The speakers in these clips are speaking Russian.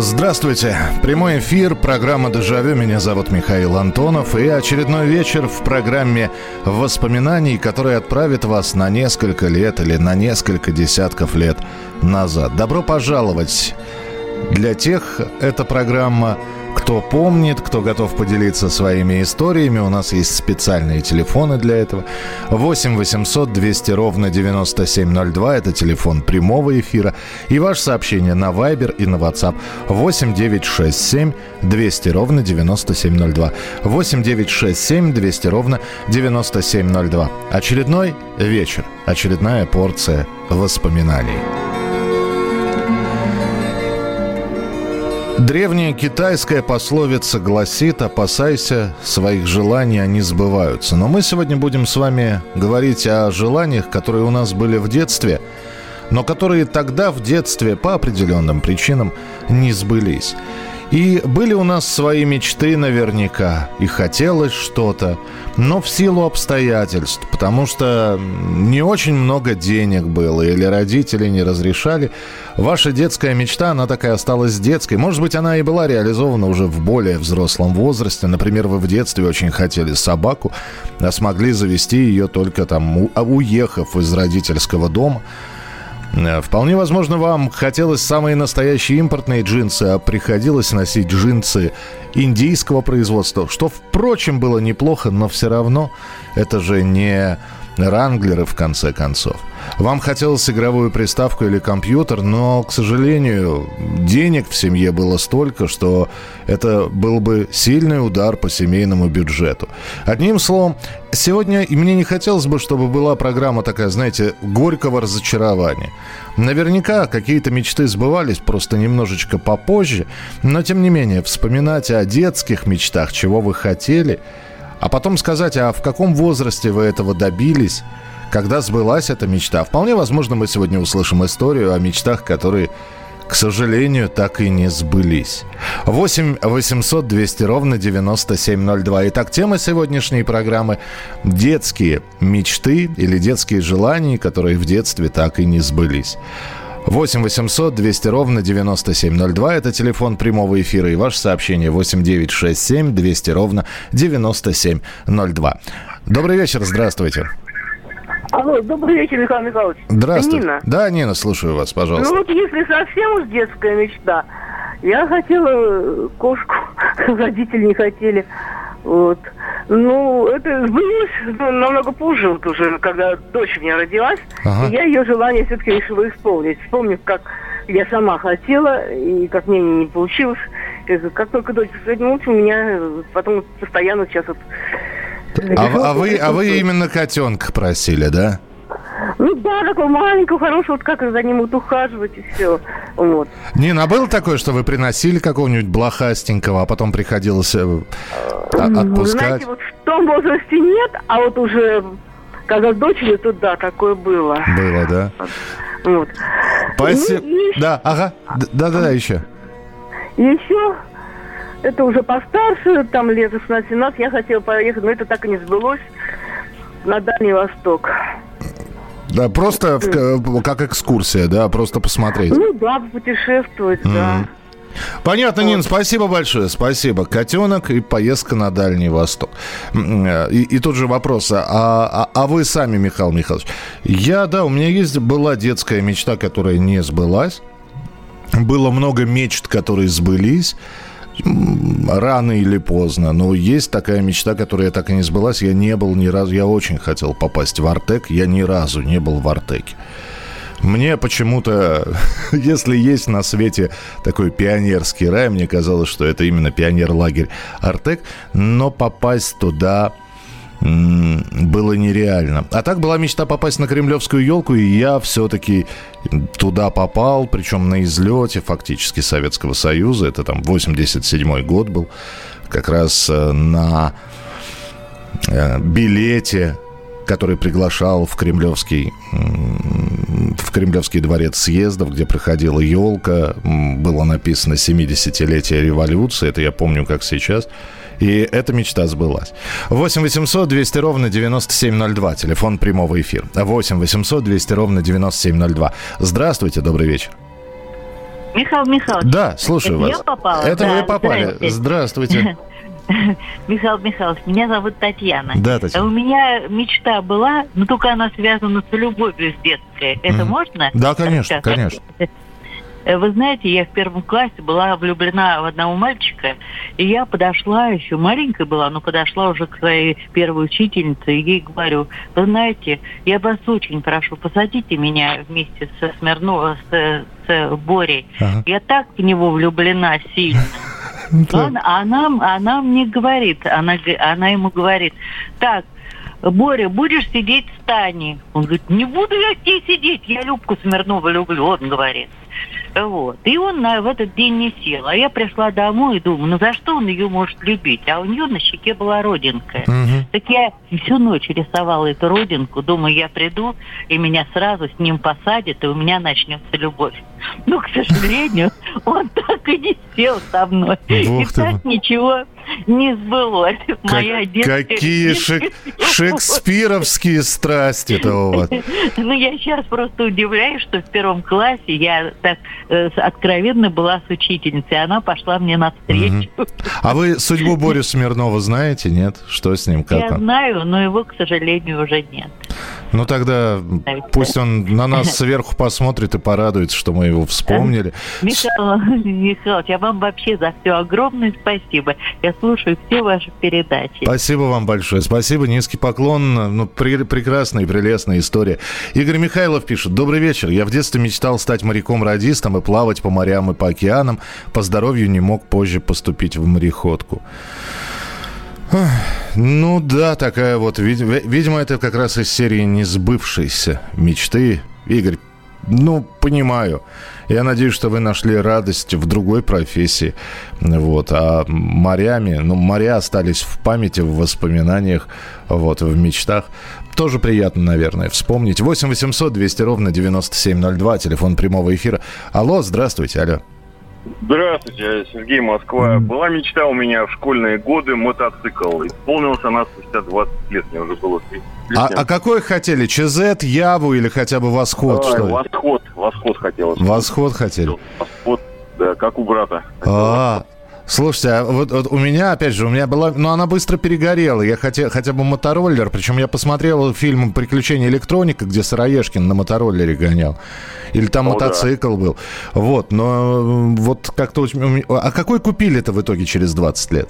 Здравствуйте. Прямой эфир, программа «Дежавю». Меня зовут Михаил Антонов. И очередной вечер в программе воспоминаний, которая отправит вас на несколько лет или на несколько десятков лет назад. Добро пожаловать! Для тех эта программа кто помнит, кто готов поделиться своими историями, у нас есть специальные телефоны для этого. 8 800 200 ровно 9702, это телефон прямого эфира. И ваше сообщение на Viber и на WhatsApp 8 967 200 ровно 9702. 8 967 200 ровно 9702. Очередной вечер, очередная порция воспоминаний. Древняя китайская пословица гласит «опасайся своих желаний, они сбываются». Но мы сегодня будем с вами говорить о желаниях, которые у нас были в детстве, но которые тогда в детстве по определенным причинам не сбылись. И были у нас свои мечты наверняка, и хотелось что-то, но в силу обстоятельств, потому что не очень много денег было или родители не разрешали. Ваша детская мечта, она такая осталась детской. Может быть, она и была реализована уже в более взрослом возрасте. Например, вы в детстве очень хотели собаку, а смогли завести ее только там, уехав из родительского дома. Э, вполне возможно, вам хотелось самые настоящие импортные джинсы, а приходилось носить джинсы индийского производства, что, впрочем, было неплохо, но все равно это же не Ранглеры, в конце концов. Вам хотелось игровую приставку или компьютер, но, к сожалению, денег в семье было столько, что это был бы сильный удар по семейному бюджету. Одним словом, сегодня мне не хотелось бы, чтобы была программа такая, знаете, горького разочарования. Наверняка какие-то мечты сбывались, просто немножечко попозже, но, тем не менее, вспоминать о детских мечтах, чего вы хотели – а потом сказать, а в каком возрасте вы этого добились, когда сбылась эта мечта. Вполне возможно, мы сегодня услышим историю о мечтах, которые, к сожалению, так и не сбылись. 8 800 200 ровно 9702. Итак, тема сегодняшней программы – детские мечты или детские желания, которые в детстве так и не сбылись. 8 800 200 ровно 9702. Это телефон прямого эфира. И ваше сообщение 8 9 6 7 200 ровно 9702. Добрый вечер, здравствуйте. Алло, добрый вечер, Михаил Михайлович. Здравствуйте. Нина. Да, Нина, слушаю вас, пожалуйста. Ну вот если совсем уж детская мечта, я хотела э, кошку, родители не хотели. Вот. Ну, это сбылось ну, намного позже, вот уже, когда дочь у меня родилась. Ага. И я ее желание все-таки решила исполнить. Вспомнив, как я сама хотела, и как мне не получилось. Как только дочь родилась, у меня потом постоянно сейчас вот... А, а вы, а вы именно котенка просили, да? Ну да, такого маленького, хорошего, вот как за ним вот ухаживать и все. Вот. Нина, а было такое, что вы приносили какого-нибудь блохастенького, а потом приходилось э, а- отпускать? Знаете, вот в том возрасте нет, а вот уже когда с дочерью, то да, такое было. Было, да? Вот. Спасибо. Ну, и Да, ага. Да-да-да, еще. Еще, это уже постарше, там лет 16-17, я хотела поехать, но это так и не сбылось, на Дальний Восток. Да, просто в как экскурсия, да, просто посмотреть. Ну да, путешествовать, да. Понятно, Нин, спасибо большое, спасибо. Котенок и поездка на Дальний Восток. Э, И, и тут же вопрос, а, а, а вы сами, Михаил Михайлович? Я, да, у меня есть была детская мечта, которая не сбылась. Было много мечт, которые сбылись. Рано или поздно. Но есть такая мечта, которая так и не сбылась. Я не был ни разу. Я очень хотел попасть в Артек. Я ни разу не был в Артеке. Мне почему-то, если есть на свете такой пионерский рай, мне казалось, что это именно пионер-лагерь Артек, но попасть туда было нереально. А так была мечта попасть на Кремлевскую елку, и я все-таки туда попал, причем на излете фактически Советского Союза, это там 87 год был, как раз э, на э, билете который приглашал в Кремлевский, в Кремлевский дворец съездов, где проходила елка. Было написано «70-летие революции». Это я помню, как сейчас. И эта мечта сбылась. 8 800 200 ровно 9702. Телефон прямого эфира. 8 800 200 ровно 9702. Здравствуйте, добрый вечер. Михаил Михайлович. Да, слушаю это вас. Я попала? Это да, вы попали. Здравствуйте. здравствуйте. Михаил Михайлович, меня зовут Татьяна. Да, Татьяна. У меня мечта была, но только она связана с любовью с детской. Это Мгм. можно? Да, конечно, конечно. Э, Вы знаете, я в первом классе была влюблена в одного мальчика, и я подошла, еще маленькая была, но подошла уже к своей первой учительнице, и ей говорю, вы знаете, я вас очень прошу, посадите меня вместе со Смирновым, с, с Борей. Ага. Я так в него влюблена сильно. Но она, она, она мне говорит, она, она ему говорит, так, Боря, будешь сидеть в стане. Он говорит, не буду я здесь сидеть, я Любку Смирнова люблю, он говорит. Вот. И он на, в этот день не сел. А я пришла домой и думаю, ну за что он ее может любить? А у нее на щеке была родинка. Мгм. Так я всю ночь рисовала эту родинку. Думаю, я приду, и меня сразу с ним посадят, и у меня начнется любовь. Но, к сожалению, он так и не сел со мной. И так ничего не сбылось. Как- Моя какие шек- шекспировские страсти-то у вас. Ну, я сейчас просто удивляюсь, что в первом классе я так э, откровенно была с учительницей. Она пошла мне навстречу. А вы судьбу Борю Смирнова знаете, нет? Что с ним, как Я он? знаю, но его, к сожалению, уже нет. Ну тогда пусть он на нас сверху посмотрит и порадуется, что мы его вспомнили. Михаил Михайлович, а вам вообще за все огромное спасибо. Я слушаю все ваши передачи. Спасибо вам большое. Спасибо, низкий поклон. Ну, при- прекрасная и прелестная история. Игорь Михайлов пишет. Добрый вечер. Я в детстве мечтал стать моряком-радистом и плавать по морям и по океанам. По здоровью не мог позже поступить в мореходку. Ну да, такая вот, вид- ви- видимо, это как раз из серии несбывшейся мечты. Игорь, ну, понимаю. Я надеюсь, что вы нашли радость в другой профессии. Вот. А морями, ну, моря остались в памяти, в воспоминаниях, вот, в мечтах. Тоже приятно, наверное, вспомнить. 8 800 200 ровно 9702, телефон прямого эфира. Алло, здравствуйте, алло. Здравствуйте, Сергей Москва. Была мечта у меня в школьные годы мотоцикл. Исполнилась она спустя 20 лет, мне уже было 30 с А, а какой хотели? ЧЗ, Яву или хотя бы Восход? Ой, что восход, восход хотелось. Восход хотели? Восход, да, как у брата. А, слушайте, а вот, вот у меня, опять же, у меня была, ну, она быстро перегорела. Я хотел хотя бы мотороллер, причем я посмотрел фильм «Приключения электроника», где Сыроежкин на мотороллере гонял. Или там О, мотоцикл был. Вот, но вот как-то... А какой купили-то в итоге через 20 лет?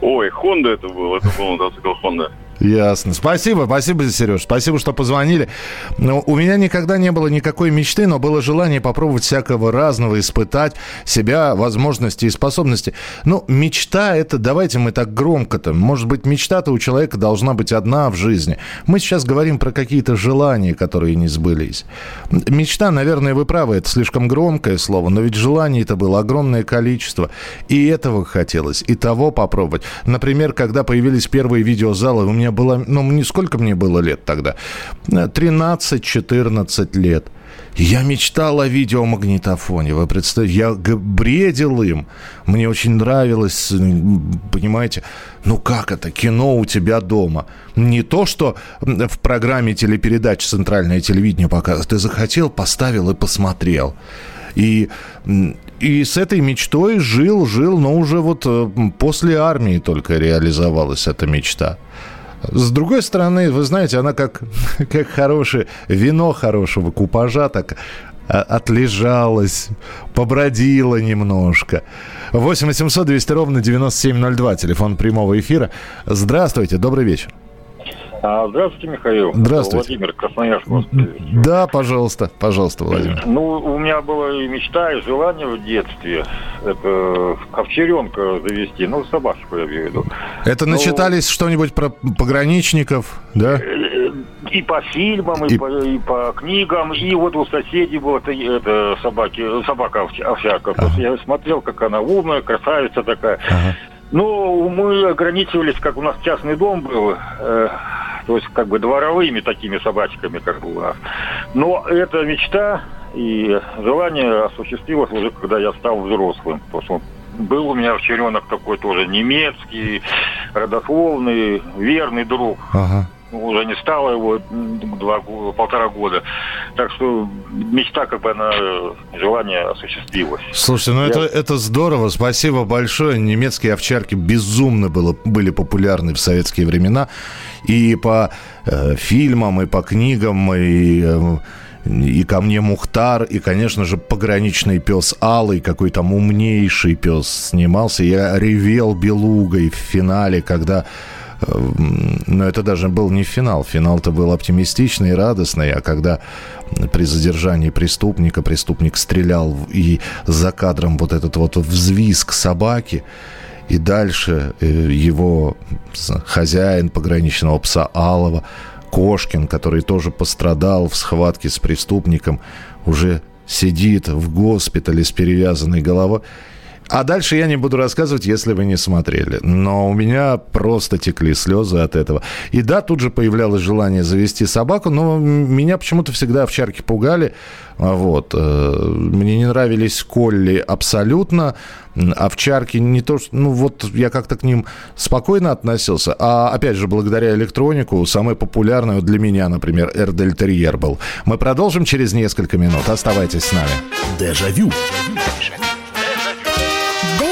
Ой, Хонда это был, это был мотоцикл Хонда. Ясно. Спасибо, спасибо, Сереж. Спасибо, что позвонили. Но у меня никогда не было никакой мечты, но было желание попробовать всякого разного, испытать себя, возможности и способности. Ну, мечта это, давайте мы так громко-то. Может быть, мечта-то у человека должна быть одна в жизни. Мы сейчас говорим про какие-то желания, которые не сбылись. Мечта, наверное, вы правы, это слишком громкое слово, но ведь желаний-то было огромное количество. И этого хотелось, и того попробовать. Например, когда появились первые видеозалы, у меня было, ну, мне, сколько мне было лет тогда? 13-14 лет. Я мечтал о видеомагнитофоне, вы представляете, я бредил им, мне очень нравилось, понимаете, ну как это, кино у тебя дома. Не то, что в программе телепередач центральное телевидение показывает, ты захотел, поставил и посмотрел. И, и с этой мечтой жил, жил, но уже вот э, после армии только реализовалась эта мечта. С другой стороны, вы знаете, она как, как хорошее вино хорошего купажа, так а, отлежалась, побродила немножко. 8 800 200 ровно 9702, телефон прямого эфира. Здравствуйте, добрый вечер. А, Здравствуйте, Михаил. Здравствуйте. Владимир Красноярск. Да, пожалуйста, пожалуйста, Владимир. Ну, у меня была и мечта, и желание в детстве. Это овчаренка завести, ну, собачку я имею в виду. Это Ну- начитались что-нибудь про пограничников, да? Э, И по фильмам, и, И- По, и по книгам, и вот у соседей была это, это собаки, собака овча- овчарка. Есть Я смотрел, как она умная, красавица такая. Ага. Ну, мы ограничивались, как у нас частный дом был, э, то есть как бы дворовыми такими собачками, как бы у нас. Но эта мечта и желание осуществилось уже, когда я стал взрослым. Потому что был у меня овчаренок такой тоже немецкий, родословный, верный друг. Ага уже не стало его два, полтора года. Так что мечта, как бы она, желание осуществилось. Слушайте, ну Я... это, это здорово, спасибо большое. Немецкие овчарки безумно было, были популярны в советские времена. И по э, фильмам, и по книгам, и... Э, и ко мне Мухтар, и, конечно же, пограничный пес Алый, какой там умнейший пес снимался. Я ревел белугой в финале, когда но это даже был не финал. Финал-то был оптимистичный и радостный, а когда при задержании преступника преступник стрелял и за кадром вот этот вот взвизг собаки, и дальше э, его хозяин пограничного пса Алова, Кошкин, который тоже пострадал в схватке с преступником, уже сидит в госпитале с перевязанной головой. А дальше я не буду рассказывать, если вы не смотрели. Но у меня просто текли слезы от этого. И да, тут же появлялось желание завести собаку, но меня почему-то всегда овчарки пугали. Вот. Э, мне не нравились колли абсолютно. Овчарки не то, что... Ну, вот я как-то к ним спокойно относился. А, опять же, благодаря электронику, самый популярный для меня, например, Эрдель Терьер был. Мы продолжим через несколько минут. Оставайтесь с нами. Дежавю. Дежавю.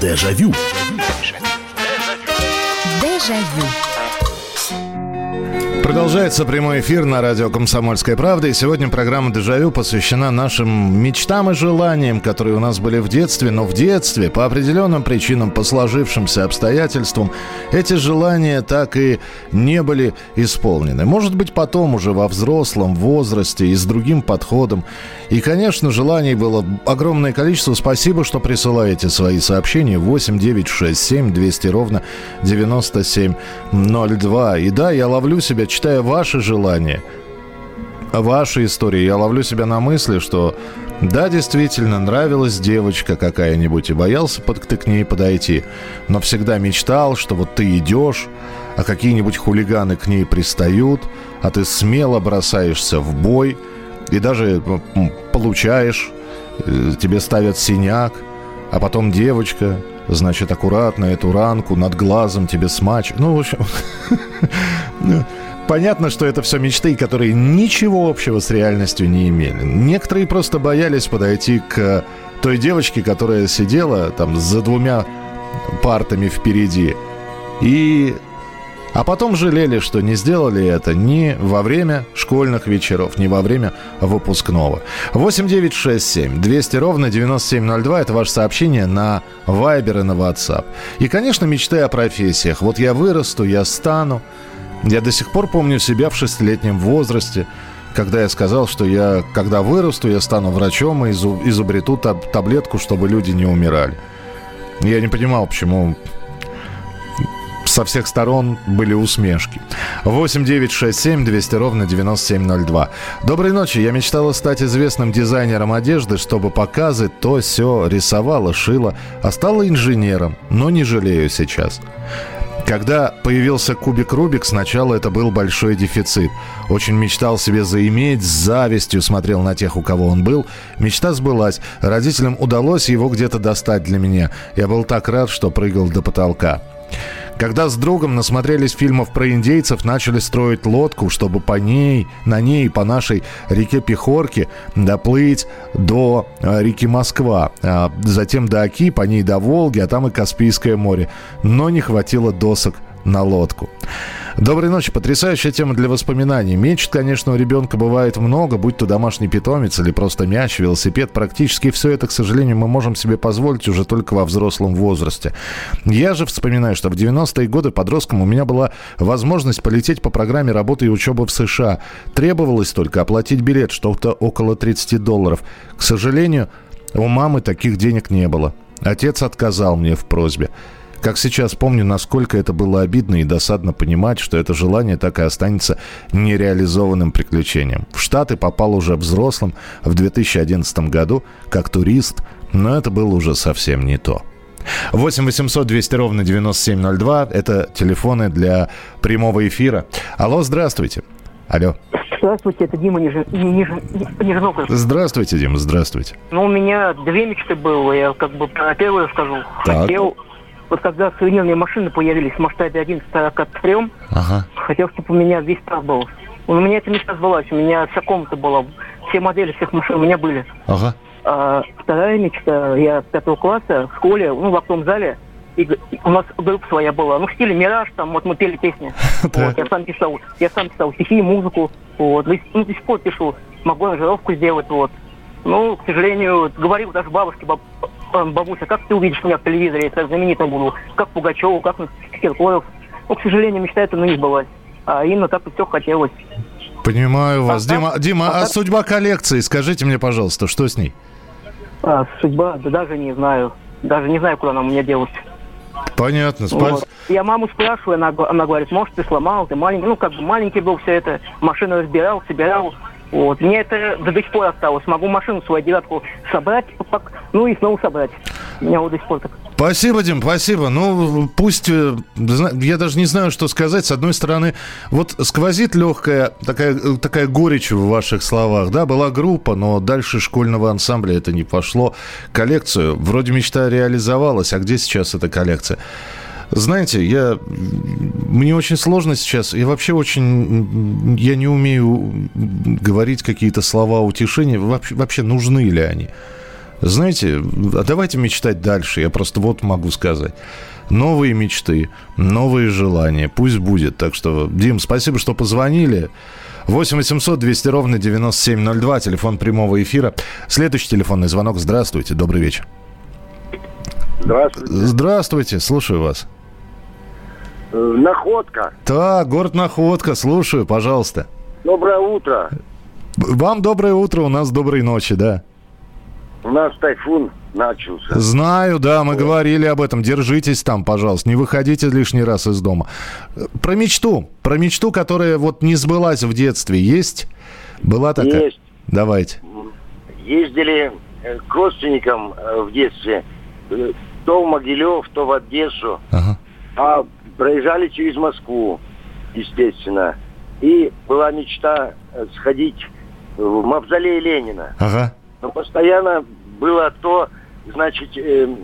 Дежавю. Дежавю. Продолжается прямой эфир на радио «Комсомольская правда». И сегодня программа «Дежавю» посвящена нашим мечтам и желаниям, которые у нас были в детстве. Но в детстве, по определенным причинам, по сложившимся обстоятельствам, эти желания так и не были исполнены. Может быть, потом уже во взрослом возрасте и с другим подходом. И, конечно, желаний было огромное количество. Спасибо, что присылаете свои сообщения. 8 9 6 7 200 ровно 9702. И да, я ловлю себя читая ваши желания, ваши истории, я ловлю себя на мысли, что да, действительно, нравилась девочка какая-нибудь, и боялся под, ты к ней подойти, но всегда мечтал, что вот ты идешь, а какие-нибудь хулиганы к ней пристают, а ты смело бросаешься в бой, и даже получаешь, э, тебе ставят синяк, а потом девочка, значит, аккуратно эту ранку над глазом тебе смач. Ну, в общем, ну, Понятно, что это все мечты, которые ничего общего с реальностью не имели. Некоторые просто боялись подойти к той девочке, которая сидела там за двумя партами впереди. И... А потом жалели, что не сделали это ни во время школьных вечеров, ни во время выпускного. 8 9 6 7 200 ровно 9702 – это ваше сообщение на Viber и на WhatsApp. И, конечно, мечты о профессиях. Вот я вырасту, я стану. Я до сих пор помню себя в шестилетнем возрасте, когда я сказал, что я, когда вырасту, я стану врачом и изобрету таб таблетку, чтобы люди не умирали. Я не понимал, почему со всех сторон были усмешки. 8 9 6 7 200 ровно 9702. Доброй ночи. Я мечтала стать известным дизайнером одежды, чтобы показывать то, все рисовала, шила, а стала инженером, но не жалею сейчас. Когда появился кубик Рубик, сначала это был большой дефицит. Очень мечтал себе заиметь, с завистью смотрел на тех, у кого он был. Мечта сбылась. Родителям удалось его где-то достать для меня. Я был так рад, что прыгал до потолка. Когда с другом насмотрелись фильмов про индейцев, начали строить лодку, чтобы по ней, на ней, по нашей реке Пехорке доплыть до э, реки Москва, а затем до Оки, по ней до Волги, а там и Каспийское море. Но не хватило досок на лодку. Доброй ночи. Потрясающая тема для воспоминаний. Мечт, конечно, у ребенка бывает много, будь то домашний питомец или просто мяч, велосипед. Практически все это, к сожалению, мы можем себе позволить уже только во взрослом возрасте. Я же вспоминаю, что в 90-е годы подростком у меня была возможность полететь по программе работы и учебы в США. Требовалось только оплатить билет, что-то около 30 долларов. К сожалению, у мамы таких денег не было. Отец отказал мне в просьбе. Как сейчас помню, насколько это было обидно и досадно понимать, что это желание так и останется нереализованным приключением. В Штаты попал уже взрослым в 2011 году, как турист, но это было уже совсем не то. 8 800 200 ровно 9702. Это телефоны для прямого эфира. Алло, здравствуйте. Алло. Здравствуйте, это Дима Ниж... Ниж... Нижногорск. Здравствуйте, Дима, здравствуйте. Ну, у меня две мечты было, я как бы про первую скажу. Так. Хотел, вот когда современные машины появились в масштабе 1 к 43, Ага. хотел, чтобы у меня весь прав был. У меня эта мечта сбылась, у меня вся комната была, все модели всех машин у меня были. Ага. А вторая мечта, я пятого класса в школе, ну, в актовом зале, и у нас группа своя была, ну, в стиле «Мираж», там, вот мы пели песни. Вот, я сам писал, я сам писал стихи музыку, вот, ну, до сих пор пишу, могу аранжировку сделать, вот. Ну, к сожалению, говорил даже бабушке, баб, бабуся, как ты увидишь меня в телевизоре, если я знаменитым буду, как Пугачев, как Киркоров. Ну, к сожалению, мечта ну, не сбылась. А именно так и все хотелось. Понимаю вас. А Дима, Дима, а а судьба коллекции, скажите мне, пожалуйста, что с ней? А судьба, да даже не знаю. Даже не знаю, куда она у меня делась. Понятно. спа- Вот. Я маму спрашиваю, она, она говорит, может, ты сломал, ты маленький. Ну, как бы маленький был все это, машину разбирал, собирал. Вот. Мне это до сих пор осталось. Могу машину свою девятку собрать, ну и снова собрать. У меня вот до сих пор так. Спасибо, Дим, спасибо. Ну, пусть, э, я даже не знаю, что сказать. С одной стороны, вот сквозит легкая такая, э, такая горечь в ваших словах. Да, была группа, но дальше школьного ансамбля это не пошло. Коллекцию, вроде мечта реализовалась, а где сейчас эта коллекция? Знаете, я, мне очень сложно сейчас, я вообще очень, я не умею говорить какие-то слова утешения, вообще, вообще нужны ли они? Знаете, а давайте мечтать дальше, я просто вот могу сказать. Новые мечты, новые желания, пусть будет. Так что, Дим, спасибо, что позвонили. 8 800 200 ровно 9702, телефон прямого эфира. Следующий телефонный звонок. Здравствуйте, добрый вечер. Здравствуйте. Здравствуйте, слушаю вас. Э, Находка. Так, город Находка, слушаю, пожалуйста. Доброе утро. Вам доброе утро, у нас доброй ночи, да. У нас тайфун начался. Знаю, да, мы говорили об этом. Держитесь там, пожалуйста, не выходите лишний раз из дома. Э, Про мечту, про мечту, которая вот не сбылась в детстве, есть? Была такая? Есть. Давайте. Ездили э, к родственникам в детстве. То в Могилев, то в Одессу. Ага. А проезжали через Москву, естественно. И была мечта э, сходить в мавзолей Ленина. Ага. Но постоянно было то, значит, эм,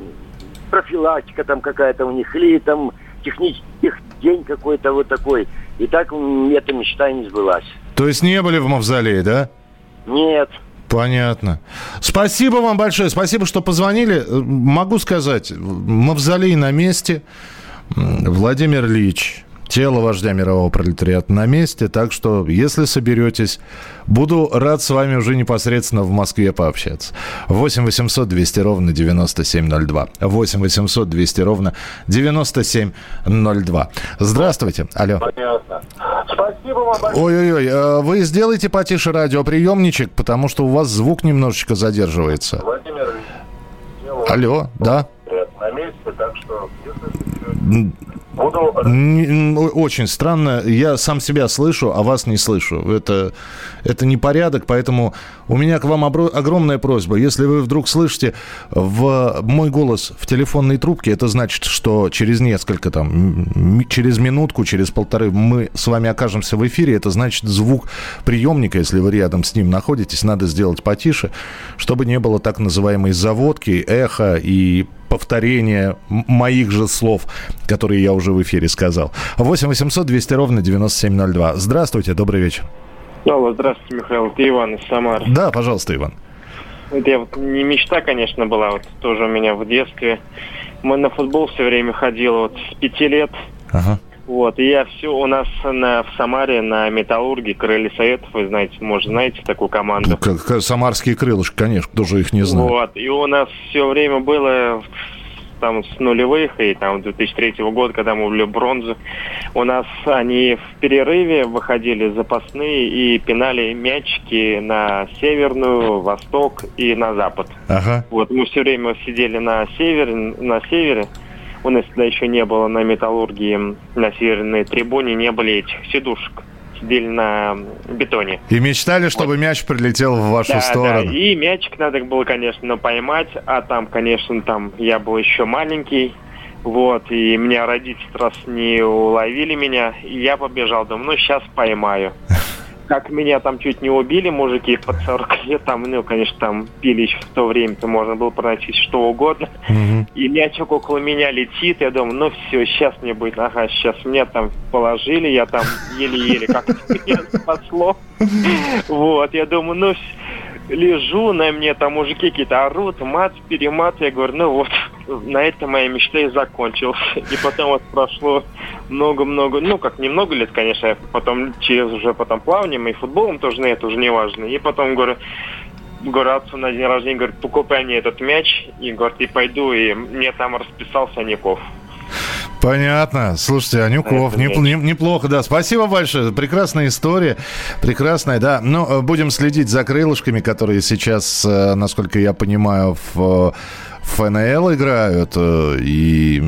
профилактика там какая-то у них, или там технический день какой-то вот такой. И так эта мечта не сбылась. То есть не были в мавзолее, да? Нет. Понятно. Спасибо вам большое. Спасибо, что позвонили. Э, Могу сказать, мавзолей на месте. Владимир Ильич, тело вождя мирового пролетариата на месте. Так что, если соберетесь, буду рад с вами уже непосредственно в Москве пообщаться. 8 800 200 ровно 9702. 8 800 200 ровно 9702. Здравствуйте. Алло. Понятно. Спасибо вам большое. Ой-ой-ой, э, вы сделайте потише радиоприемничек, потому что у вас звук немножечко задерживается. Владимир Алло, да? на месте, так что буду Очень странно. Я сам себя слышу, а вас не слышу. Это, это непорядок, поэтому у меня к вам обро- огромная просьба. Если вы вдруг слышите в мой голос в телефонной трубке, это значит, что через несколько, там, через минутку, через полторы мы с вами окажемся в эфире. Это значит звук приемника, если вы рядом с ним находитесь, надо сделать потише, чтобы не было так называемой заводки, эхо и повторения м- моих же слов, которые я уже в эфире сказал. 8 800 200 ровно 9702. Здравствуйте, добрый вечер. Алло, здравствуйте, Михаил. Это Иван из Самары. Да, пожалуйста, Иван. Это я вот не мечта, конечно, была, вот тоже у меня в детстве. Мы на футбол все время ходил, вот с пяти лет. Ага. Вот, и я все, у нас на, в Самаре на Металлурге Крылья Советов, вы знаете, может, знаете такую команду? Как, самарские крылышки, конечно, кто же их не знает. Вот, и у нас все время было там с нулевых и там 2003 года, когда мы были бронзу, у нас они в перерыве выходили запасные и пинали мячики на северную, восток и на запад. Ага. Вот мы все время сидели на севере, на севере. У нас тогда еще не было на металлургии, на северной трибуне не были этих сидушек сидели на бетоне. И мечтали, чтобы вот. мяч прилетел в вашу да, сторону. Да, и мячик надо было, конечно, поймать, а там, конечно, там я был еще маленький, вот, и меня родители раз не уловили меня, и я побежал, думаю, ну, сейчас поймаю. как меня там чуть не убили мужики под 40 лет, там, ну, конечно, там пили еще в то время-то можно было проносить что угодно. Mm-hmm. И мячик около меня летит, я думаю, ну все, сейчас мне будет, ага, сейчас меня там положили, я там еле-еле как-то меня спасло. Вот, я думаю, ну лежу, на мне там мужики какие-то орут, мат, перемат. Я говорю, ну вот, на этом моя мечта и закончилась. И потом вот прошло много-много, ну как немного лет, конечно, я потом через уже потом плаванием и футболом тоже на это уже не важно. И потом говорю, говорю, отцу на день рождения, говорит, покупай мне этот мяч, и говорит, и пойду, и мне там расписался Ников. Понятно. Слушайте, Анюков, неп- неп- неплохо, да. Спасибо большое. Прекрасная история. Прекрасная, да. Но ну, будем следить за крылышками, которые сейчас, э, насколько я понимаю, в ФНЛ играют. Э, и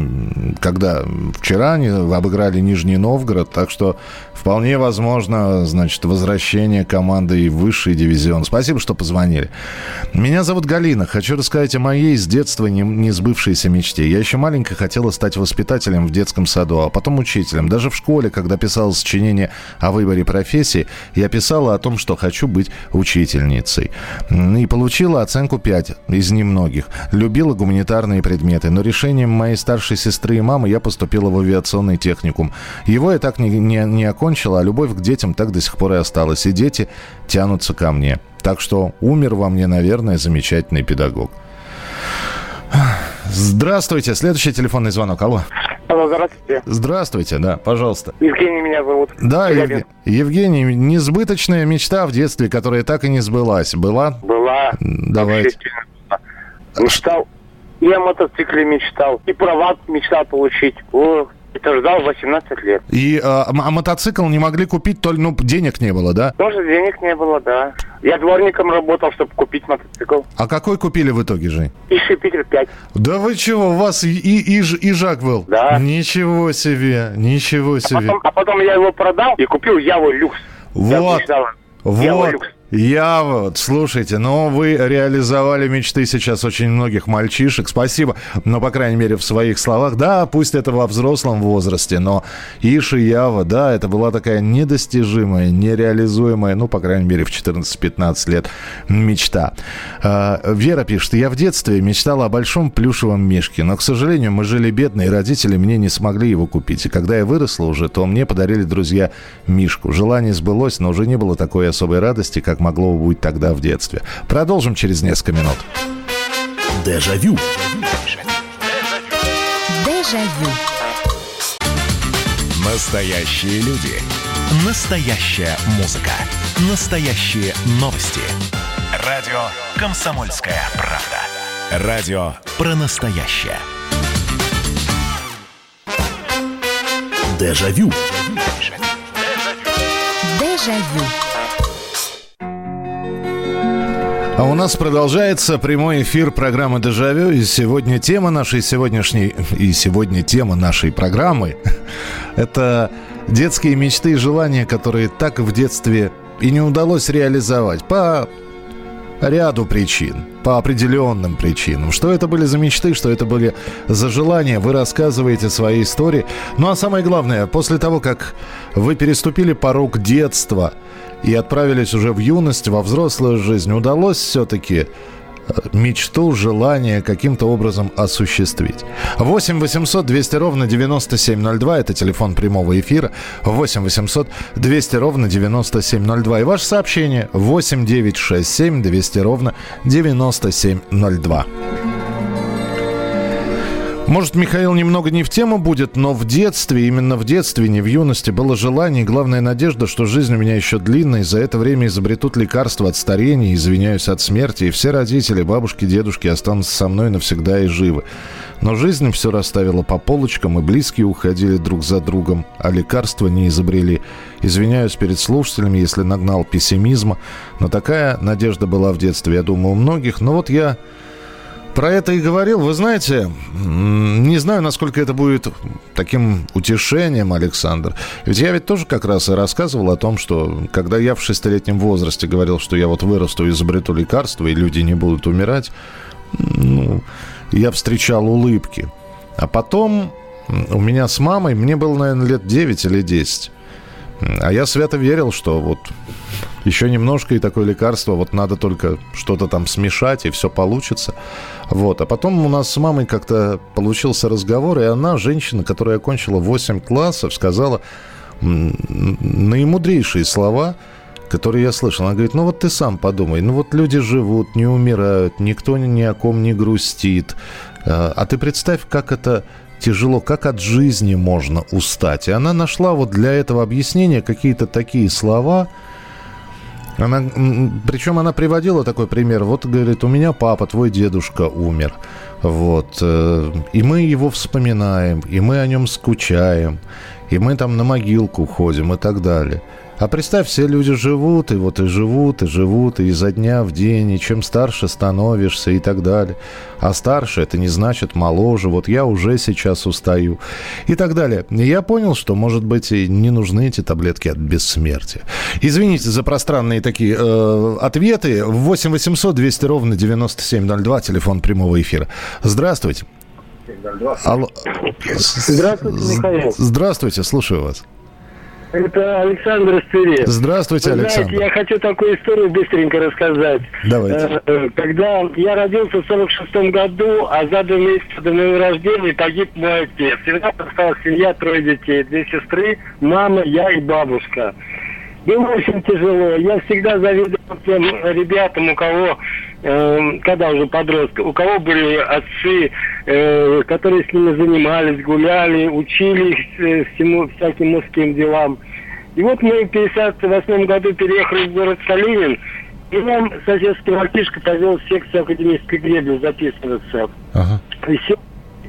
когда вчера они обыграли Нижний Новгород, так что вполне возможно, значит, возвращение команды в высший дивизион. Спасибо, что позвонили. Меня зовут Галина. Хочу рассказать о моей с детства не, не сбывшейся мечте. Я еще маленькая хотела стать воспитателем в детском саду, а потом учителем. Даже в школе, когда писала сочинение о выборе профессии, я писала о том, что хочу быть учительницей. И получила оценку 5 из немногих. Любила гуманитарные предметы, но решением моей старшей сестры и мамы я поступила в авиационный техникум. Его я так не, не, не окончила, а любовь к детям так до сих пор и осталась. И дети тянутся ко мне. Так что умер во мне, наверное, замечательный педагог. Здравствуйте. Следующий телефонный звонок. Алло. Алло, здравствуйте. Здравствуйте, да, пожалуйста. Евгений меня зовут. Да, Евгений. Евгений, несбыточная мечта в детстве, которая так и не сбылась. Была? Была. Давайте. Мечтал. Я о мотоцикле мечтал. И права мечтал получить. О, это ждал 18 лет. И а, а мотоцикл не могли купить, только ну, денег не было, да? Тоже денег не было, да. Я дворником работал, чтобы купить мотоцикл. А какой купили в итоге, Жень? Иши Питер 5. Да вы чего, у вас и, и, и Жак был? Да. Ничего себе, ничего а себе. А потом, а потом я его продал и купил Яву Люкс. Вот. Вот. Я вот, слушайте, ну вы реализовали мечты сейчас очень многих мальчишек. Спасибо. Но, по крайней мере, в своих словах. Да, пусть это во взрослом возрасте, но Иши Ява, да, это была такая недостижимая, нереализуемая, ну, по крайней мере, в 14-15 лет мечта. А, Вера пишет, я в детстве мечтала о большом плюшевом мишке, но, к сожалению, мы жили бедно, и родители мне не смогли его купить. И когда я выросла уже, то мне подарили друзья мишку. Желание сбылось, но уже не было такой особой радости, как могло бы быть тогда в детстве. Продолжим через несколько минут. Дежавю. Дежавю. Настоящие люди. Настоящая музыка. Настоящие новости. Радио «Комсомольская правда». Радио про настоящее. Дежавю. Дежавю. А у нас продолжается прямой эфир программы «Дежавю». И сегодня тема нашей сегодняшней... И сегодня тема нашей программы – это детские мечты и желания, которые так в детстве и не удалось реализовать по ряду причин, по определенным причинам. Что это были за мечты, что это были за желания, вы рассказываете свои истории. Ну а самое главное, после того, как вы переступили порог детства – и отправились уже в юность, во взрослую жизнь, удалось все-таки э, мечту, желание каким-то образом осуществить. 8 800 200 ровно 9702, это телефон прямого эфира. 8 800 200 ровно 9702. И ваше сообщение 8 967 200 ровно 9702. Может, Михаил немного не в тему будет, но в детстве, именно в детстве, не в юности, было желание и главная надежда, что жизнь у меня еще длинная, и за это время изобретут лекарства от старения, извиняюсь, от смерти, и все родители, бабушки, дедушки останутся со мной навсегда и живы. Но жизнь все расставила по полочкам, и близкие уходили друг за другом, а лекарства не изобрели. Извиняюсь перед слушателями, если нагнал пессимизма, но такая надежда была в детстве, я думаю, у многих. Но вот я про это и говорил. Вы знаете, не знаю, насколько это будет таким утешением, Александр. Ведь я ведь тоже как раз и рассказывал о том, что когда я в шестилетнем возрасте говорил, что я вот вырасту и изобрету лекарство, и люди не будут умирать, ну, я встречал улыбки. А потом у меня с мамой, мне было, наверное, лет 9 или 10. А я свято верил, что вот еще немножко и такое лекарство, вот надо только что-то там смешать, и все получится. Вот. А потом у нас с мамой как-то получился разговор, и она, женщина, которая окончила 8 классов, сказала наимудрейшие слова, которые я слышал. Она говорит, ну вот ты сам подумай, ну вот люди живут, не умирают, никто ни о ком не грустит. А, а ты представь, как это тяжело, как от жизни можно устать. И она нашла вот для этого объяснения какие-то такие слова, она, причем она приводила такой пример. Вот, говорит, у меня папа, твой дедушка умер. Вот. Э, и мы его вспоминаем, и мы о нем скучаем, и мы там на могилку ходим и так далее. А представь, все люди живут, и вот и живут, и живут, и изо дня в день, и чем старше становишься и так далее. А старше это не значит моложе, вот я уже сейчас устаю и так далее. И я понял, что, может быть, и не нужны эти таблетки от бессмертия. Извините за пространные такие э, ответы. 8 800 200 ровно 9702, телефон прямого эфира. Здравствуйте. Алло. Здравствуйте, Михаил. Здравствуйте, слушаю вас. Это Александр Стыре. Здравствуйте, Вы Александр. Знаете, я хочу такую историю быстренько рассказать. Давайте. Э, э, когда я родился в 46 году, а за два месяца до моего рождения погиб мой отец. И у нас осталась семья, трое детей. Две сестры, мама, я и бабушка. Было очень тяжело. Я всегда завидовал тем ребятам, у кого, э, когда уже подростка, у кого были отцы, э, которые с ними занимались, гуляли, учили их э, всему, всяким мужским делам. И вот мы в 58 году переехали в город Калинин, и нам соседский мальчишка повел в секцию академической гребли записываться. Ага. И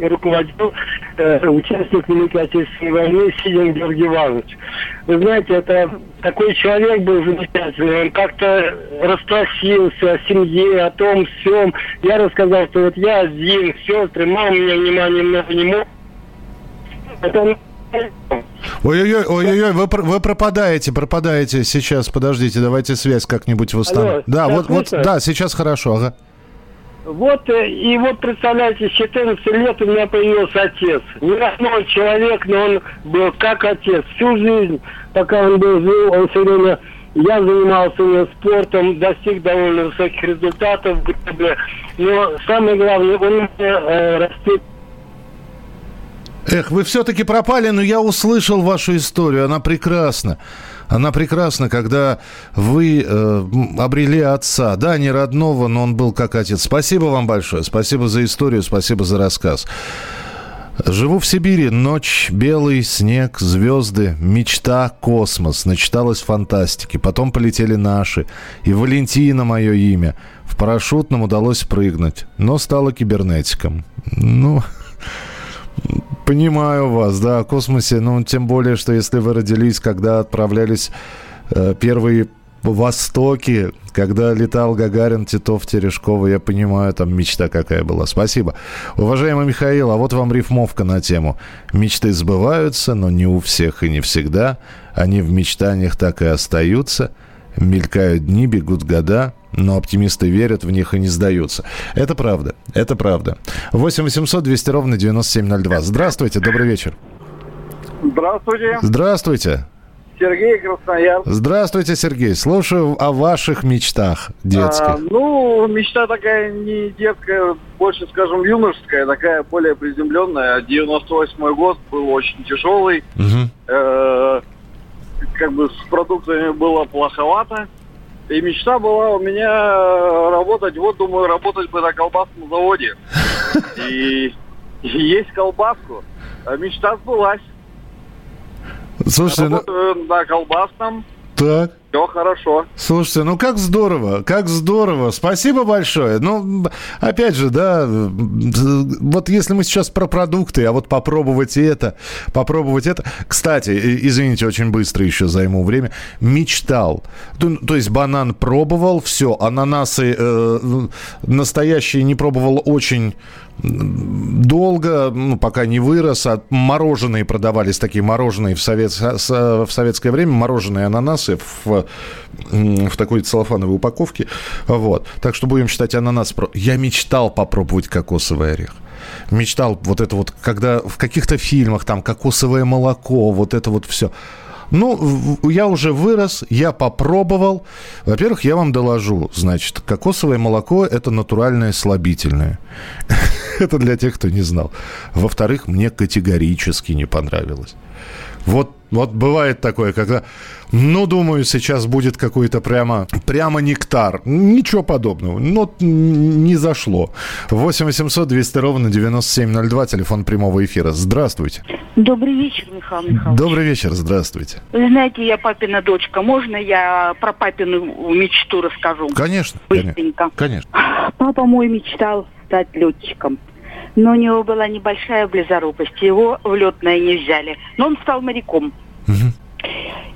руководил э, участник Великой Отечественной войны Сидин Георгий Иванович. Вы знаете, это такой человек был замечательный, он как-то распросился о семье, о том, всем. Я рассказал, что вот я один, сестры, мама меня внимания много не мог. Это Ой-ой-ой, ой-ой-ой, вы, вы пропадаете, пропадаете сейчас. Подождите, давайте связь как-нибудь восстановим. Да, вот, вот, да, сейчас хорошо, ага. Вот, э, и вот, представляете, с 14 лет у меня появился отец. Не родной человек, но он был как отец. Всю жизнь, пока он был жив, он все время... Я занимался у него спортом, достиг довольно высоких результатов Но самое главное, он э, растет Эх, вы все-таки пропали, но я услышал вашу историю, она прекрасна. Она прекрасна, когда вы э, обрели отца. Да, не родного, но он был как отец. Спасибо вам большое. Спасибо за историю, спасибо за рассказ. Живу в Сибири. Ночь, белый снег, звезды, мечта, космос. Начиталась фантастики. Потом полетели наши. И Валентина мое имя. В парашютном удалось прыгнуть, но стала кибернетиком. Ну, Понимаю вас, да, о космосе, ну, тем более, что если вы родились, когда отправлялись э, первые Востоки, когда летал Гагарин, Титов, Терешкова, я понимаю, там мечта какая была. Спасибо. Уважаемый Михаил, а вот вам рифмовка на тему. Мечты сбываются, но не у всех и не всегда. Они в мечтаниях так и остаются. Мелькают дни, бегут года но оптимисты верят в них и не сдаются. Это правда, это правда. 8 800 200 ровно 9702. Здравствуйте, добрый вечер. Здравствуйте. Здравствуйте. Сергей Краснояр. Здравствуйте, Сергей. Слушаю о ваших мечтах детских. А, ну, мечта такая не детская, больше, скажем, юношеская, такая более приземленная. 98 год был очень тяжелый. Угу. Э, как бы с продуктами было плоховато. И мечта была у меня э, работать, вот думаю, работать бы на колбасном заводе. И есть колбаску. А Мечта сбылась. Слушайте, ну, Работаю на колбасном. так. Все хорошо. Слушайте, ну как здорово, как здорово. Спасибо большое. Ну, опять же, да, вот если мы сейчас про продукты, а вот попробовать это, попробовать это. Кстати, извините, очень быстро еще займу время. Мечтал. То, то есть банан пробовал, все, ананасы э, настоящие не пробовал очень долго, ну, пока не вырос, а мороженые продавались, такие мороженые в, совет, в советское время, мороженые ананасы в, в такой целлофановой упаковке. Вот. Так что будем считать ананас. Я мечтал попробовать кокосовый орех. Мечтал вот это вот, когда в каких-то фильмах там кокосовое молоко, вот это вот все. Ну, я уже вырос, я попробовал. Во-первых, я вам доложу, значит, кокосовое молоко – это натуральное слабительное. Это для тех, кто не знал. Во-вторых, мне категорически не понравилось. Вот, вот бывает такое, когда, ну, думаю, сейчас будет какой-то прямо, прямо нектар. Ничего подобного. Но не зашло. 8 800 200 ровно 9702, телефон прямого эфира. Здравствуйте. Добрый вечер, Михаил Михайлович. Добрый вечер, здравствуйте. Вы знаете, я папина дочка. Можно я про папину мечту расскажу? Конечно, Быстренько. конечно. Папа мой мечтал стать летчиком. Но у него была небольшая близорукость. Его в летное не взяли. Но он стал моряком.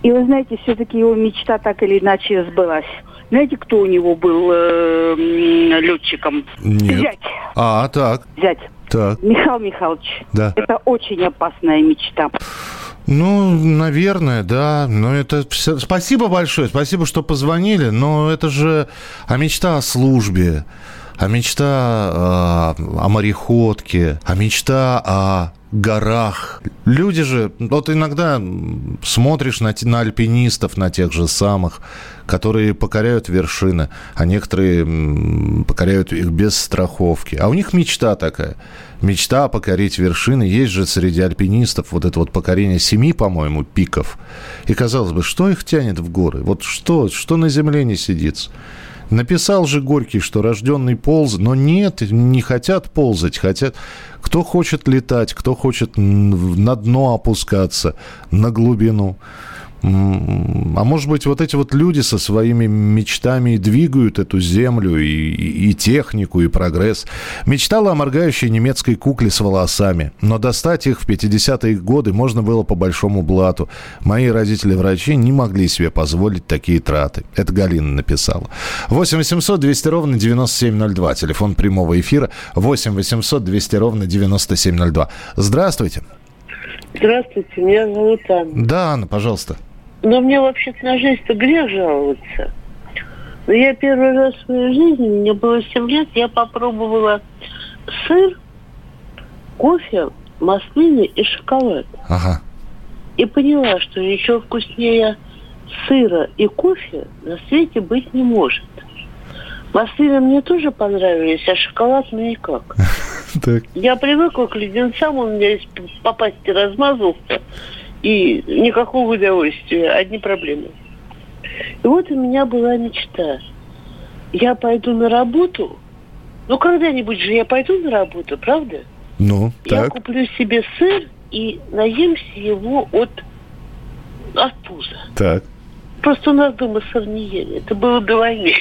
И вы знаете, все-таки его мечта так или иначе сбылась. Знаете, кто у него был э, летчиком? Нет. Зять. А, так, Зять. так. Михаил Михайлович. Да. Это очень опасная мечта. Ну, наверное, да. Но это все... Спасибо большое, спасибо, что позвонили. Но это же а мечта о службе, а мечта а, о мореходке, а мечта о горах. Люди же, вот иногда смотришь на, на альпинистов, на тех же самых, которые покоряют вершины, а некоторые покоряют их без страховки. А у них мечта такая. Мечта покорить вершины. Есть же среди альпинистов вот это вот покорение семи, по-моему, пиков. И казалось бы, что их тянет в горы? Вот что, что на земле не сидится? Написал же Горький, что рожденный полз, но нет, не хотят ползать, хотят... Кто хочет летать, кто хочет на дно опускаться, на глубину. А может быть, вот эти вот люди со своими мечтами и двигают эту землю, и, и- и технику, и прогресс. Мечтала о моргающей немецкой кукле с волосами, но достать их в 50-е годы можно было по большому блату. Мои родители-врачи не могли себе позволить такие траты. Это Галина написала. 8 800 200 ровно 9702, телефон прямого эфира 8 800 200 ровно 9702. Здравствуйте. Здравствуйте, меня зовут Анна. Да, Анна, пожалуйста. Но мне вообще-то на жизнь-то грех жаловаться. Но я первый раз в своей жизни, мне было 7 лет, я попробовала сыр, кофе, маслины и шоколад. Ага. И поняла, что ничего вкуснее сыра и кофе на свете быть не может. Маслины мне тоже понравились, а шоколад ну никак. Так. Я привыкла к леденцам, у меня попасть размазался, и никакого удовольствия, одни проблемы. И вот у меня была мечта. Я пойду на работу, ну когда-нибудь же я пойду на работу, правда? Ну, Я так. куплю себе сыр и наемся его от, от пуза. Так. Просто у нас дома сыр не ели. Это было до войны.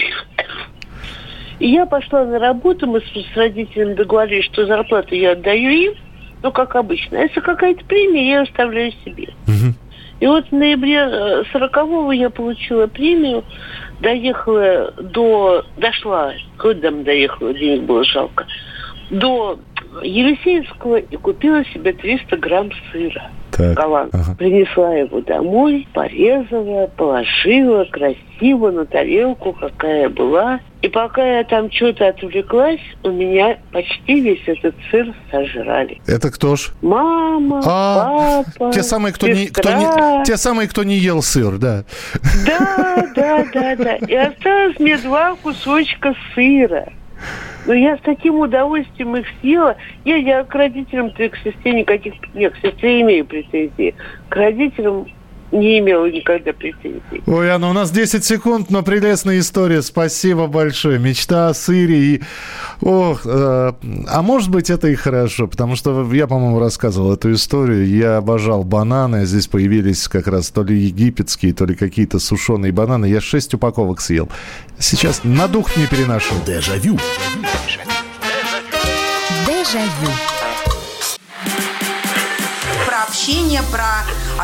И я пошла на работу, мы с, с родителями договорились, что зарплату я отдаю им, ну, как обычно. Если какая-то премия, я оставляю себе. И вот в ноябре э, 40-го я получила премию, доехала до... Дошла, хоть там доехала, денег было жалко, до Елисеевского и купила себе 300 грамм сыра. Так. Голланд. Принесла его домой, порезала, положила красиво на тарелку, какая была. И пока я там что-то отвлеклась, у меня почти весь этот сыр сожрали. Это кто ж? Мама, А, папа, Те самые, кто не, кто не, те самые, кто не ел сыр, да. Да, да, да, да. И осталось мне два кусочка сыра. Но я с таким удовольствием их съела. Я, я к родителям, то и к сестре никаких... Нет, к сестре имею претензии. К родителям не имела никогда претензий. Ой, Анна, у нас 10 секунд, но прелестная история. Спасибо большое. Мечта о сыре и... Ох, э, а может быть это и хорошо, потому что я, по-моему, рассказывал эту историю. Я обожал бананы, здесь появились как раз то ли египетские, то ли какие-то сушеные бананы. Я 6 упаковок съел. Сейчас на дух не переношу. Дежавю. Дежавю. Про общение, про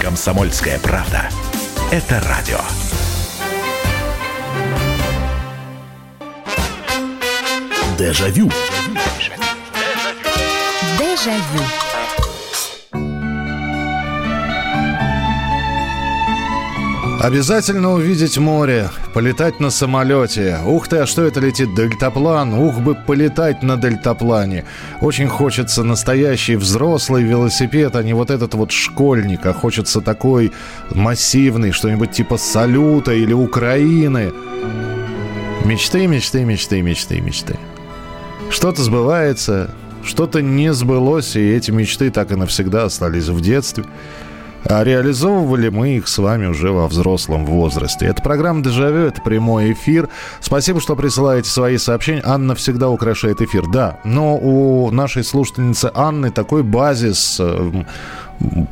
Комсомольская правда. Это радио. Дежавю. Дежавю. Обязательно увидеть море, полетать на самолете. Ух ты, а что это летит? Дельтаплан. Ух бы полетать на дельтаплане. Очень хочется настоящий взрослый велосипед, а не вот этот вот школьник. А хочется такой массивный, что-нибудь типа Салюта или Украины. Мечты, мечты, мечты, мечты, мечты. Что-то сбывается, что-то не сбылось, и эти мечты так и навсегда остались в детстве. А реализовывали мы их с вами уже во взрослом возрасте. Это программа «Дежавю», это прямой эфир. Спасибо, что присылаете свои сообщения. Анна всегда украшает эфир. Да, но у нашей слушательницы Анны такой базис э,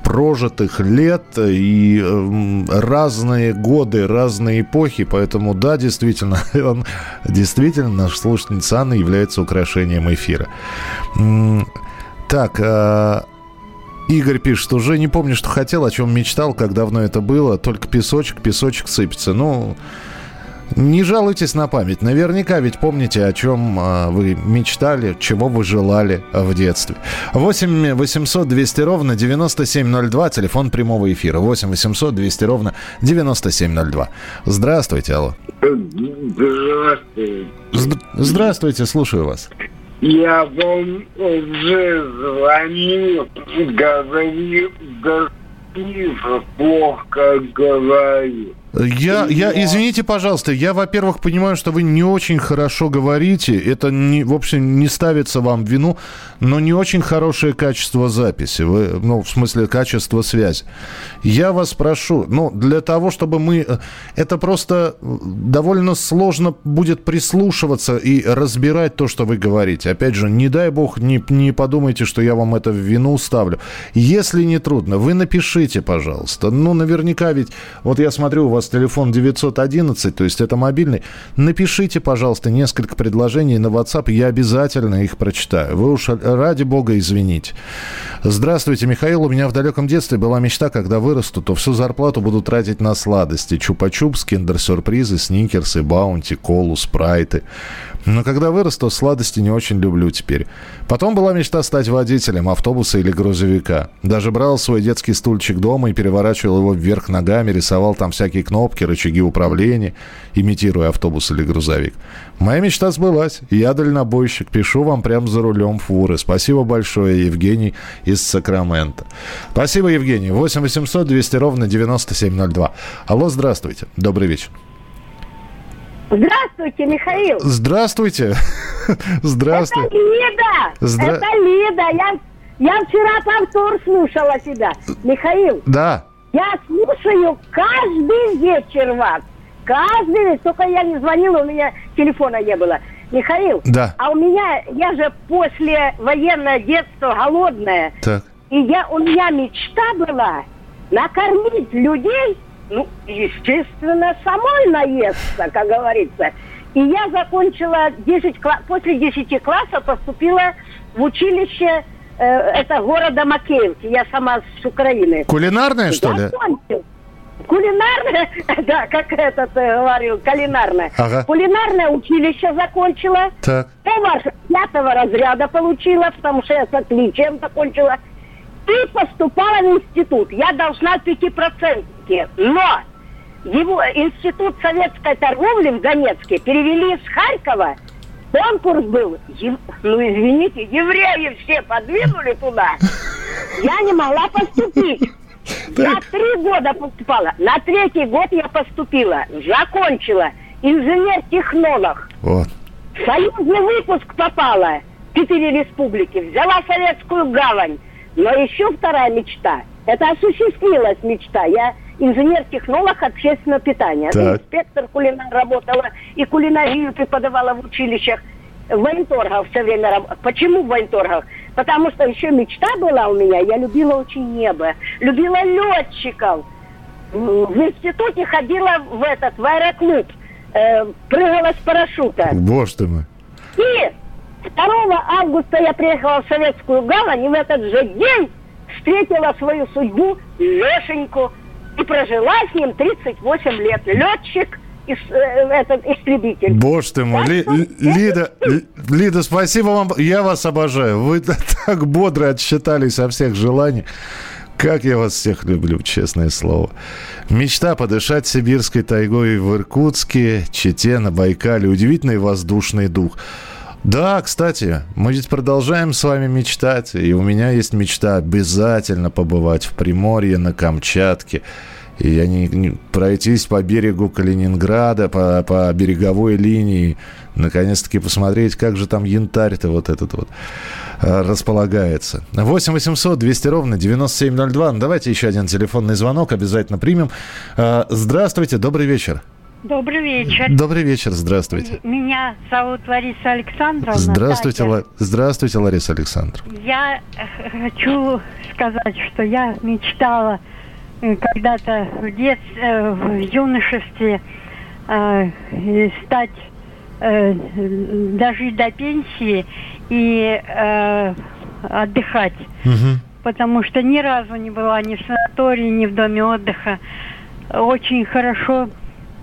прожитых лет и э, разные годы, разные эпохи. Поэтому, да, действительно, он, действительно, наша слушательница Анна является украшением эфира. Так, э, Игорь пишет, уже не помню, что хотел, о чем мечтал, как давно это было. Только песочек, песочек сыпется. Ну, не жалуйтесь на память. Наверняка ведь помните, о чем а, вы мечтали, чего вы желали в детстве. 8 800 200 ровно 9702, телефон прямого эфира. 8 800 200 ровно 9702. Здравствуйте, алло. Здравствуйте. Зд- Здравствуйте, слушаю вас. Я вам уже звонил, говорил, да плохо говорю. Я, я, извините, пожалуйста, я, во-первых, понимаю, что вы не очень хорошо говорите. Это, не, в общем, не ставится вам в вину, но не очень хорошее качество записи. Вы, ну, в смысле, качество связи. Я вас прошу, ну, для того, чтобы мы... э, Это просто э, довольно сложно будет прислушиваться и разбирать то, что вы говорите. Опять же, не дай бог, не, не подумайте, что я вам это в вину ставлю. Если не трудно, вы напишите, пожалуйста. Ну, наверняка ведь... Вот я смотрю, у вас телефон 911, то есть это мобильный. Напишите, пожалуйста, несколько предложений на WhatsApp, я обязательно их прочитаю. Вы уж ради бога извините. Здравствуйте, Михаил. У меня в далеком детстве была мечта, когда вырасту, то всю зарплату буду тратить на сладости. Чупа-чупс, киндер-сюрпризы, сникерсы, баунти, колу, спрайты. Но когда вырасту, сладости не очень люблю теперь. Потом была мечта стать водителем автобуса или грузовика. Даже брал свой детский стульчик дома и переворачивал его вверх ногами, рисовал там всякие кнопки, рычаги управления, имитируя автобус или грузовик. Моя мечта сбылась. Я дальнобойщик. Пишу вам прямо за рулем фуры. Спасибо большое, Евгений из Сакрамента. Спасибо, Евгений. 8 800 200 ровно 9702. Алло, здравствуйте. Добрый вечер. Здравствуйте, Михаил. Здравствуйте. Здравствуйте. Это Лида. Здра- Это Лида. Я, я вчера повтор слушала тебя. Михаил, Да. я слушаю каждый вечер вас. Каждый вечер. Только я не звонила, у меня телефона не было. Михаил, Да. а у меня, я же после военное детство голодная. Так. И я, у меня мечта была накормить людей, ну, естественно, самой наесться, как говорится. И я закончила 10 кла- после 10 класса поступила в училище э, это города Макеевки. Я сама с Украины. Кулинарное, что ли? Закончил. Кулинарное, да, как этот э, говорил, кулинарное. Ага. Кулинарное училище закончила. Так. Повар пятого разряда получила, потому что я с отличием закончила. Ты поступала в институт, я должна пятипроцентники, но его институт советской торговли в Донецке перевели из Харькова. Конкурс был, ев- ну извините, евреи все подвинули туда. Я не могла поступить. Я три года поступала. На третий год я поступила. Закончила. Инженер-технолог. Вот. Союзный выпуск попала. Четыре республики. Взяла советскую гавань. Но еще вторая мечта. Это осуществилась мечта. Я инженер-технолог общественного питания. Так. Инспектор кулинар работала и кулинарию преподавала в училищах. В военторгах все время работала. Почему в военторгах? Потому что еще мечта была у меня. Я любила очень небо. Любила летчиков. В институте ходила в этот, в аэроклуб. Э, прыгала с парашюта. Боже ты мой. И 2 августа я приехала в Советскую Гавань и в этот же день встретила свою судьбу Лешеньку и прожила с ним 38 лет. Летчик, ис- э, этот истребитель. Боже ты мой, Ли- Ли- Лида, Ли- Лида, спасибо вам, я вас обожаю. Вы так бодро отсчитались со всех желаний. Как я вас всех люблю, честное слово. Мечта подышать сибирской тайгой в Иркутске, Чите, на Байкале. Удивительный воздушный дух. Да, кстати, мы ведь продолжаем с вами мечтать. И у меня есть мечта обязательно побывать в Приморье, на Камчатке. И я не, не- пройтись по берегу Калининграда, по, по береговой линии, наконец-таки посмотреть, как же там янтарь-то вот этот вот э, располагается. 8 800 200 ровно 9702. Ну, давайте еще один телефонный звонок обязательно примем. Э, Здравствуйте, добрый вечер. Добрый вечер. Добрый вечер, здравствуйте. Меня зовут Лариса Александровна. Здравствуйте. Ла- здравствуйте, Лариса Александровна. Я э, хочу сказать, что я мечтала э, когда-то в детстве, в юношестве э, стать, э, дожить до пенсии и э, отдыхать. Потому что ни разу не была ни в санатории, ни в доме отдыха. Очень хорошо.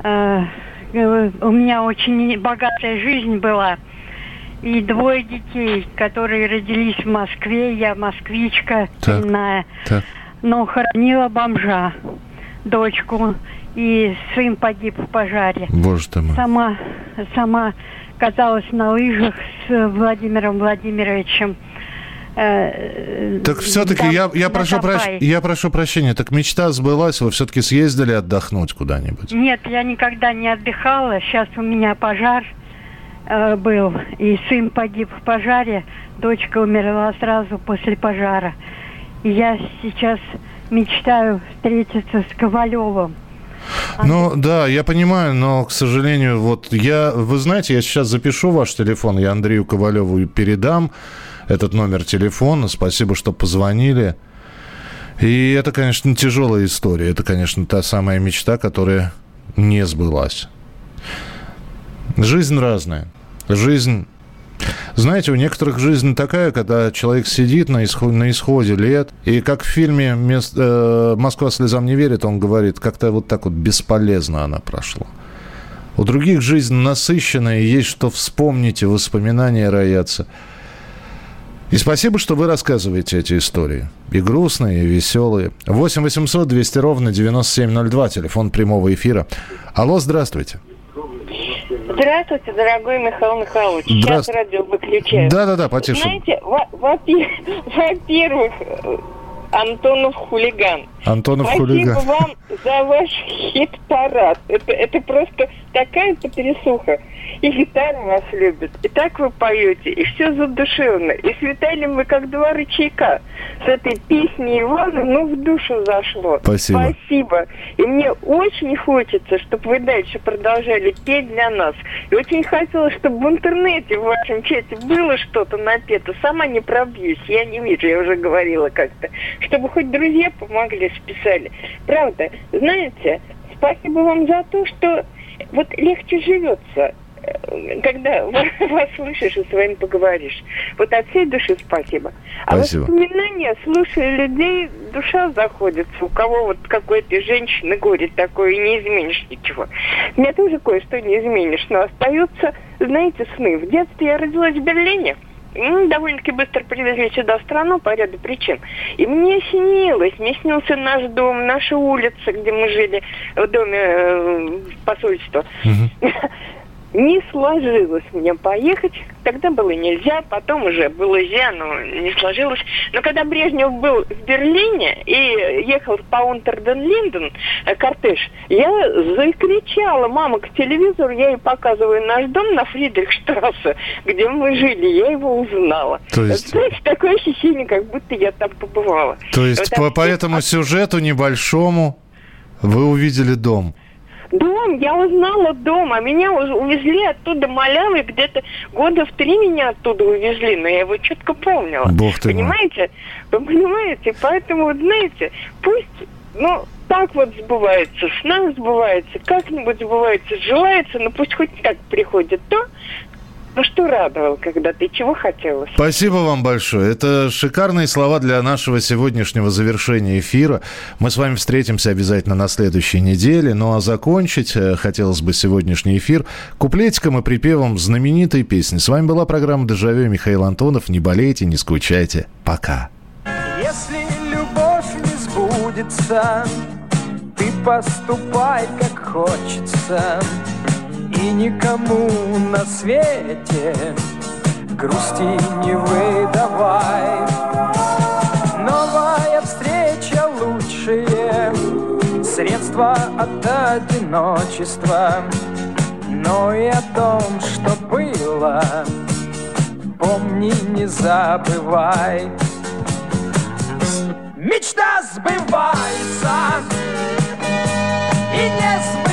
Э, у меня очень богатая жизнь была. И двое детей, которые родились в Москве. Я москвичка. Так. Но хоронила бомжа, дочку. И сын погиб в пожаре. Боже ты мой. Сама, сама каталась на лыжах с Владимиром Владимировичем. Э, Так все-таки на- я, я, прошу прощ- я прошу прощения. Так мечта сбылась, вы все-таки съездили отдохнуть куда-нибудь? Нет, я никогда не отдыхала. Сейчас у меня пожар э, был, и сын погиб в пожаре, дочка умерла сразу после пожара. И я сейчас мечтаю встретиться с Ковалевым. Ну да, я понимаю, но, к сожалению, вот я, вы знаете, я сейчас запишу ваш телефон, я Андрею Ковалеву передам этот номер телефона. Спасибо, что позвонили. И это, конечно, тяжелая история. Это, конечно, та самая мечта, которая не сбылась. Жизнь разная. Жизнь знаете, у некоторых жизнь такая, когда человек сидит на, исход- на исходе лет, и как в фильме «Мес- э, «Москва слезам не верит», он говорит, как-то вот так вот бесполезно она прошла. У других жизнь насыщенная, есть что вспомнить, и воспоминания роятся. И спасибо, что вы рассказываете эти истории. И грустные, и веселые. 8 800 200 ровно 9702, телефон прямого эфира. Алло, здравствуйте. Здравствуйте, дорогой Михаил Михайлович. Сейчас Здравствуйте. радио выключаю. Да-да-да, потише. Знаете, во- во-пе- во-первых, э, Антонов хулиган. Антонов Спасибо хулиган. вам за ваш хит-парад. Это, это просто такая потрясуха. И гитара вас любит, и так вы поете, и все задушевно. И с Виталием вы как два рычага. С этой песней Ивана, ну, в душу зашло. Спасибо. Спасибо. И мне очень хочется, чтобы вы дальше продолжали петь для нас. И очень хотелось, чтобы в интернете, в вашем чате было что-то напето. Сама не пробьюсь, я не вижу, я уже говорила как-то. Чтобы хоть друзья помогли, списали. Правда, знаете, спасибо вам за то, что вот легче живется когда вас слышишь и с вами поговоришь. Вот от всей души спасибо. А Спасибо. воспоминания, слушая людей, душа заходится. У кого вот какой-то женщины горе такое, не изменишь ничего. Меня тоже кое-что не изменишь, но остаются, знаете, сны. В детстве я родилась в Берлине. ну, довольно-таки быстро привезли сюда в страну по ряду причин. И мне снилось, мне снился наш дом, наша улица, где мы жили, в доме э, посольства. Не сложилось мне поехать. Тогда было нельзя, потом уже было нельзя, но не сложилось. Но когда Брежнев был в Берлине и ехал по Унтерден-Линден, э, кортеж, я закричала, мама, к телевизору, я ей показываю наш дом на Фридрихштрассе, где мы жили, я его узнала. То есть... Знаете, такое ощущение, как будто я там побывала. То есть Вот по, по этому сюжету небольшому вы увидели дом? Дом, я узнала дом, а меня уз- увезли оттуда малявы, где-то года в три меня оттуда увезли, но я его четко помнила. Бог ты мой. Понимаете? Вы понимаете? Поэтому, знаете, пусть, ну, так вот сбывается, с нами сбывается, как-нибудь сбывается, желается, но пусть хоть так приходит то, ну что радовал когда-то и чего хотелось. Спасибо вам большое. Это шикарные слова для нашего сегодняшнего завершения эфира. Мы с вами встретимся обязательно на следующей неделе. Ну а закончить э, хотелось бы сегодняшний эфир куплетиком и припевом знаменитой песни. С вами была программа «Дежавю» Михаил Антонов. Не болейте, не скучайте. Пока. Если любовь не сбудется, ты поступай как хочется, и никому на свете грусти не выдавай. Новая встреча лучшее средство от одиночества, но и о том, что было, помни, не забывай. Мечта сбывается и не сбывается.